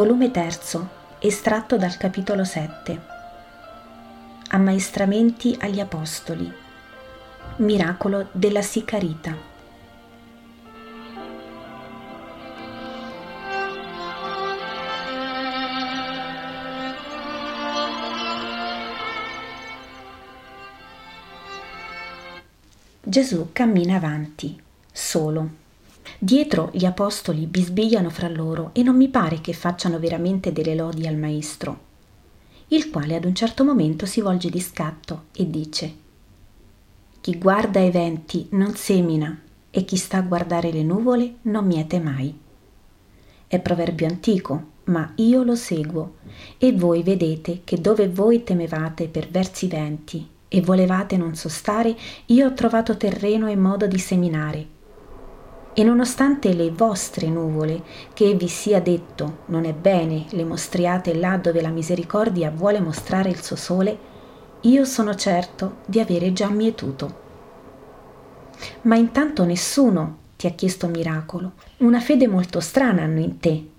Volume 3, estratto dal capitolo 7. Ammaestramenti agli Apostoli. Miracolo della Sicarita. Gesù cammina avanti, solo. Dietro gli apostoli bisbigliano fra loro e non mi pare che facciano veramente delle lodi al Maestro, il quale ad un certo momento si volge di scatto e dice Chi guarda i venti non semina e chi sta a guardare le nuvole non miete mai. È proverbio antico, ma io lo seguo e voi vedete che dove voi temevate per versi venti e volevate non sostare, io ho trovato terreno e modo di seminare. E nonostante le vostre nuvole, che vi sia detto non è bene le mostriate là dove la misericordia vuole mostrare il suo sole, io sono certo di avere già mietuto. Ma intanto nessuno ti ha chiesto miracolo, una fede molto strana hanno in te.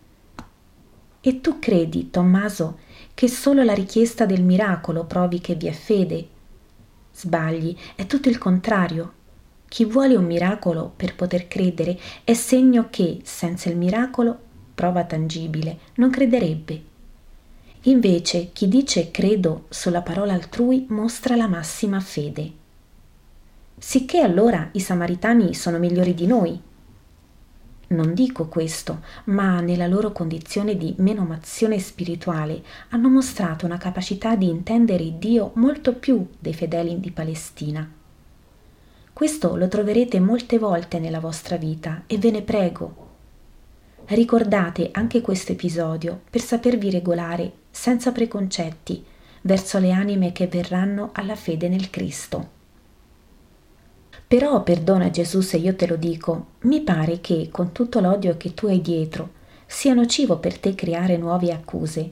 E tu credi, Tommaso, che solo la richiesta del miracolo provi che vi è fede Sbagli, è tutto il contrario. Chi vuole un miracolo per poter credere è segno che, senza il miracolo, prova tangibile, non crederebbe. Invece chi dice credo sulla parola altrui mostra la massima fede. Sicché allora i samaritani sono migliori di noi, non dico questo, ma nella loro condizione di menomazione spirituale hanno mostrato una capacità di intendere Dio molto più dei fedeli di Palestina. Questo lo troverete molte volte nella vostra vita e ve ne prego. Ricordate anche questo episodio per sapervi regolare senza preconcetti verso le anime che verranno alla fede nel Cristo. Però perdona Gesù se io te lo dico, mi pare che con tutto l'odio che tu hai dietro sia nocivo per te creare nuove accuse.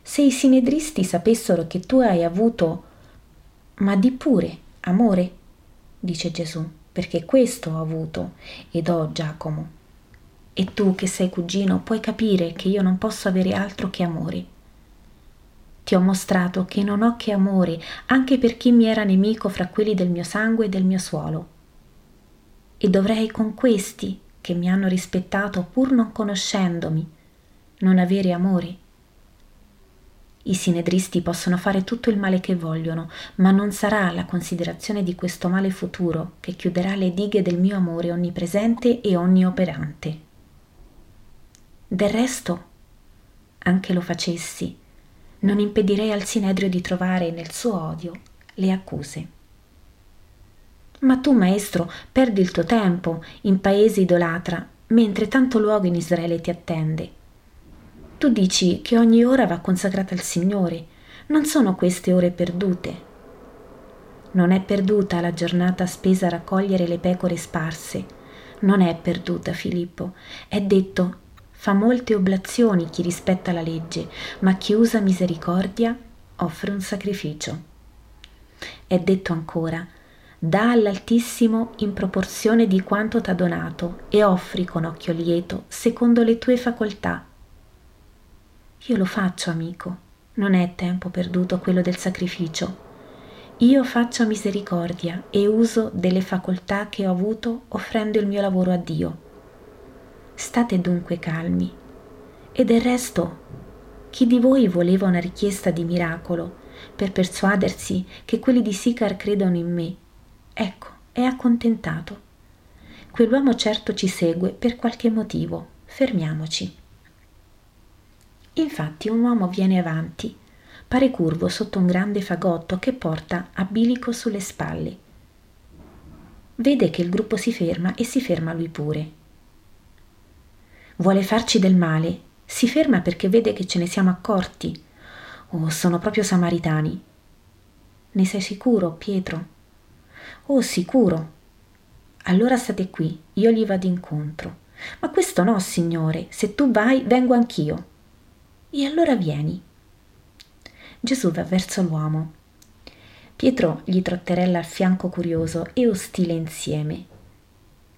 Se i sinedristi sapessero che tu hai avuto, ma di pure, amore, dice Gesù, perché questo ho avuto ed ho Giacomo. E tu che sei cugino puoi capire che io non posso avere altro che amore. Ti ho mostrato che non ho che amore anche per chi mi era nemico fra quelli del mio sangue e del mio suolo. E dovrei con questi, che mi hanno rispettato pur non conoscendomi, non avere amore? I sinedristi possono fare tutto il male che vogliono, ma non sarà la considerazione di questo male futuro che chiuderà le dighe del mio amore onnipresente e onnioperante. Del resto, anche lo facessi, non impedirei al Sinedrio di trovare nel suo odio le accuse. Ma tu, maestro, perdi il tuo tempo in paese idolatra, mentre tanto luogo in Israele ti attende. Tu dici che ogni ora va consacrata al Signore, non sono queste ore perdute. Non è perduta la giornata spesa a raccogliere le pecore sparse. Non è perduta, Filippo. È detto Fa molte oblazioni chi rispetta la legge, ma chi usa misericordia offre un sacrificio. È detto ancora, dà all'Altissimo in proporzione di quanto t'ha donato e offri con occhio lieto secondo le tue facoltà. Io lo faccio, amico, non è tempo perduto quello del sacrificio. Io faccio misericordia e uso delle facoltà che ho avuto offrendo il mio lavoro a Dio State dunque calmi. E del resto, chi di voi voleva una richiesta di miracolo per persuadersi che quelli di Sicar credono in me? Ecco, è accontentato. Quell'uomo certo ci segue per qualche motivo. Fermiamoci. Infatti un uomo viene avanti, pare curvo sotto un grande fagotto che porta a bilico sulle spalle. Vede che il gruppo si ferma e si ferma lui pure vuole farci del male, si ferma perché vede che ce ne siamo accorti. Oh, sono proprio samaritani. Ne sei sicuro, Pietro? Oh, sicuro. Allora state qui, io gli vado incontro. Ma questo no, signore, se tu vai, vengo anch'io. E allora vieni. Gesù va verso l'uomo. Pietro gli trotterella al fianco curioso e ostile insieme.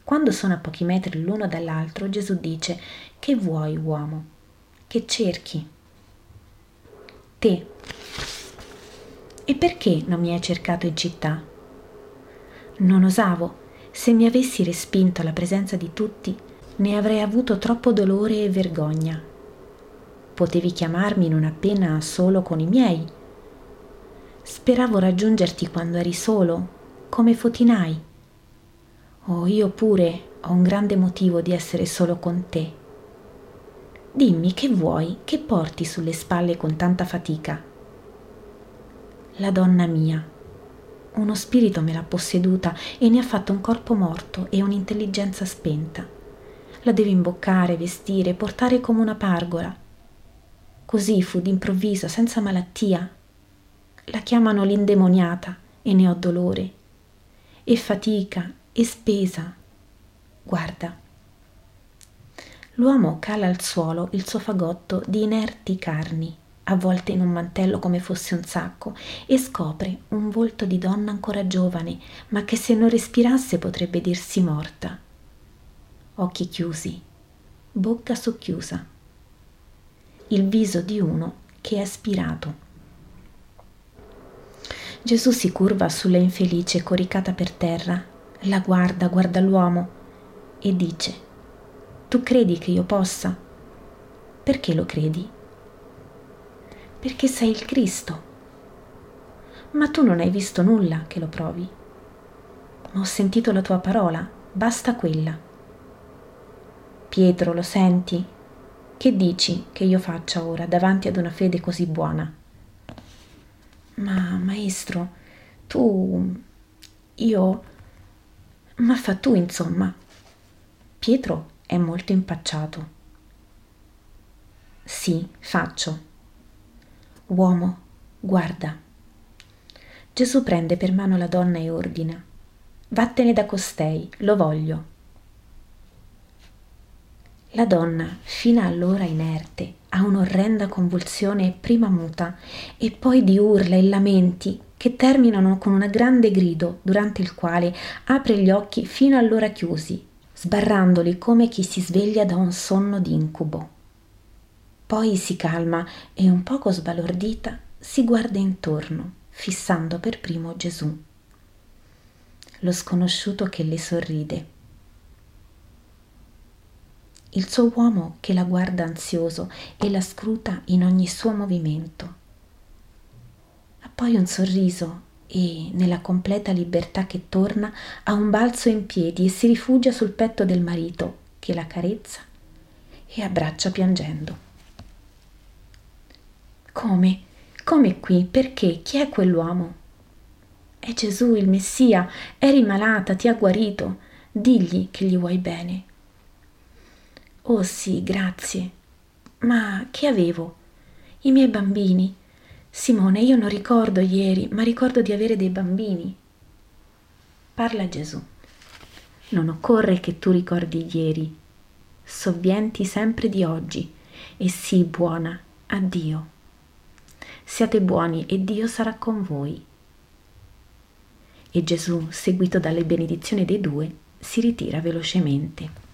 Quando sono a pochi metri l'uno dall'altro, Gesù dice, Che vuoi, uomo? Che cerchi? Te. E perché non mi hai cercato in città? Non osavo. Se mi avessi respinto alla presenza di tutti, ne avrei avuto troppo dolore e vergogna. Potevi chiamarmi non appena solo con i miei. Speravo raggiungerti quando eri solo, come fotinai. Oh, io pure ho un grande motivo di essere solo con te. Dimmi che vuoi, che porti sulle spalle con tanta fatica. La donna mia. Uno spirito me l'ha posseduta e ne ha fatto un corpo morto e un'intelligenza spenta. La devo imboccare, vestire, portare come una pargola. Così fu d'improvviso, senza malattia. La chiamano l'indemoniata e ne ho dolore. E fatica e spesa. Guarda. L'uomo cala al suolo il suo fagotto di inerti carni, avvolte in un mantello come fosse un sacco, e scopre un volto di donna ancora giovane, ma che se non respirasse potrebbe dirsi morta. Occhi chiusi, bocca socchiusa. Il viso di uno che è aspirato. Gesù si curva sulla infelice coricata per terra, la guarda, guarda l'uomo e dice, Tu credi che io possa? Perché lo credi? Perché sei il Cristo. Ma tu non hai visto nulla che lo provi. Ho sentito la tua parola, basta quella. Pietro, lo senti? Che dici che io faccia ora davanti ad una fede così buona? Ma, maestro, tu... io... Ma fa tu, insomma. Pietro è molto impacciato. Sì, faccio. Uomo, guarda. Gesù prende per mano la donna e ordina. Vattene da costei, lo voglio. La donna, fino allora inerte, ha un'orrenda convulsione prima muta e poi di urla e lamenti che terminano con un grande grido durante il quale apre gli occhi fino allora chiusi, sbarrandoli come chi si sveglia da un sonno d'incubo. Poi si calma e un poco sbalordita si guarda intorno, fissando per primo Gesù. Lo sconosciuto che le sorride il suo uomo che la guarda ansioso e la scruta in ogni suo movimento. Ha poi un sorriso e, nella completa libertà che torna, ha un balzo in piedi e si rifugia sul petto del marito che la carezza e abbraccia piangendo. Come? Come qui? Perché? Chi è quell'uomo? È Gesù il Messia, eri malata, ti ha guarito, digli che gli vuoi bene. Oh sì, grazie. Ma che avevo? I miei bambini. Simone, io non ricordo ieri, ma ricordo di avere dei bambini. Parla Gesù. Non occorre che tu ricordi ieri. Sovvienti sempre di oggi e sii buona a Dio. Siate buoni e Dio sarà con voi. E Gesù, seguito dalle benedizioni dei due, si ritira velocemente.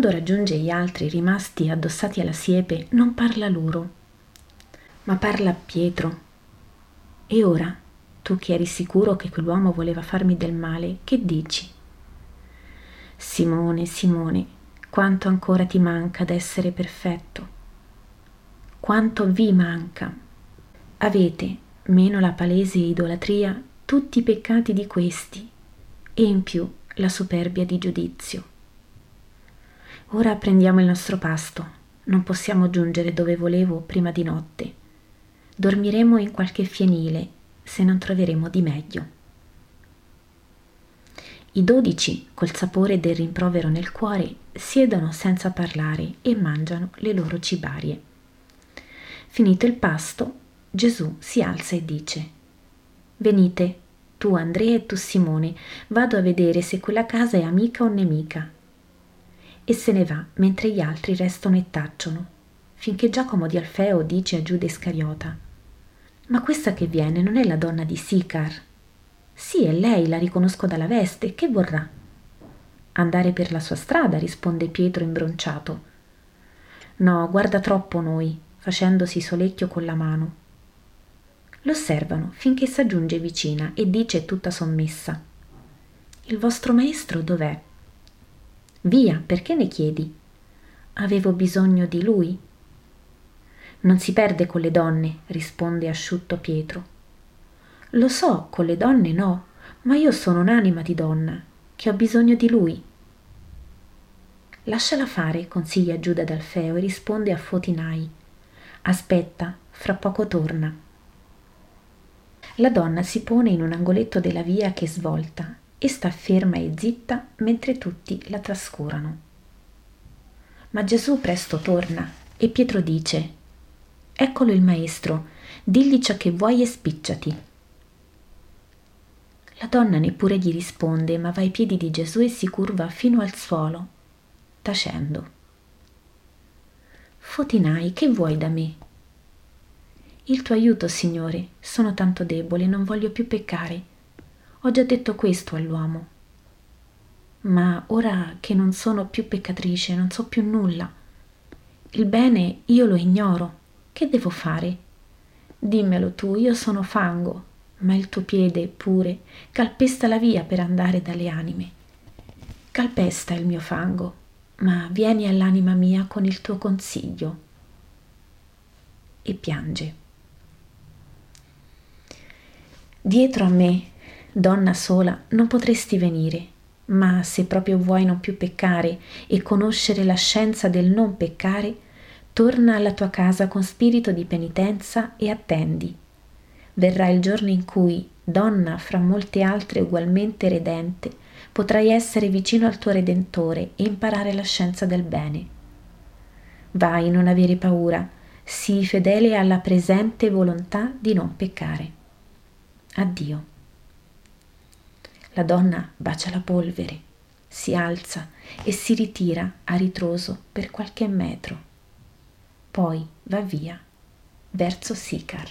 Quando raggiunge gli altri rimasti addossati alla siepe, non parla loro, ma parla a Pietro. E ora, tu che eri sicuro che quell'uomo voleva farmi del male, che dici? Simone, Simone, quanto ancora ti manca d'essere perfetto? Quanto vi manca? Avete, meno la palese idolatria, tutti i peccati di questi, e in più la superbia di giudizio. Ora prendiamo il nostro pasto. Non possiamo giungere dove volevo prima di notte. Dormiremo in qualche fienile se non troveremo di meglio. I dodici, col sapore del rimprovero nel cuore, siedono senza parlare e mangiano le loro cibarie. Finito il pasto, Gesù si alza e dice Venite, tu Andrea e tu Simone, vado a vedere se quella casa è amica o nemica e se ne va mentre gli altri restano e tacciono, finché Giacomo di Alfeo dice a Giuda Iscariota Ma questa che viene non è la donna di Sicar? Sì, è lei, la riconosco dalla veste, che vorrà? Andare per la sua strada, risponde Pietro imbronciato. No, guarda troppo noi, facendosi solecchio con la mano. L'osservano finché s'aggiunge vicina e dice tutta sommessa. Il vostro maestro dov'è? Via, perché ne chiedi? Avevo bisogno di lui. Non si perde con le donne, risponde asciutto Pietro. Lo so, con le donne no, ma io sono un'anima di donna, che ho bisogno di lui. Lasciala fare, consiglia Giuda d'Alfeo e risponde a Fotinai. Aspetta, fra poco torna. La donna si pone in un angoletto della via che svolta e sta ferma e zitta mentre tutti la trascurano. Ma Gesù presto torna e Pietro dice, Eccolo il maestro, digli ciò che vuoi e spicciati. La donna neppure gli risponde, ma va ai piedi di Gesù e si curva fino al suolo, tacendo. Fotinai, che vuoi da me? Il tuo aiuto, Signore, sono tanto debole, non voglio più peccare ho già detto questo all'uomo. Ma ora che non sono più peccatrice, non so più nulla. Il bene io lo ignoro. Che devo fare? Dimmelo tu, io sono fango, ma il tuo piede pure calpesta la via per andare dalle anime. Calpesta il mio fango, ma vieni all'anima mia con il tuo consiglio. E piange. Dietro a me donna sola, non potresti venire, ma se proprio vuoi non più peccare e conoscere la scienza del non peccare, torna alla tua casa con spirito di penitenza e attendi. Verrà il giorno in cui, donna fra molte altre ugualmente redente, potrai essere vicino al tuo Redentore e imparare la scienza del bene. Vai, non avere paura, sii fedele alla presente volontà di non peccare. Addio. La donna bacia la polvere, si alza e si ritira a ritroso per qualche metro. Poi va via verso Sicar.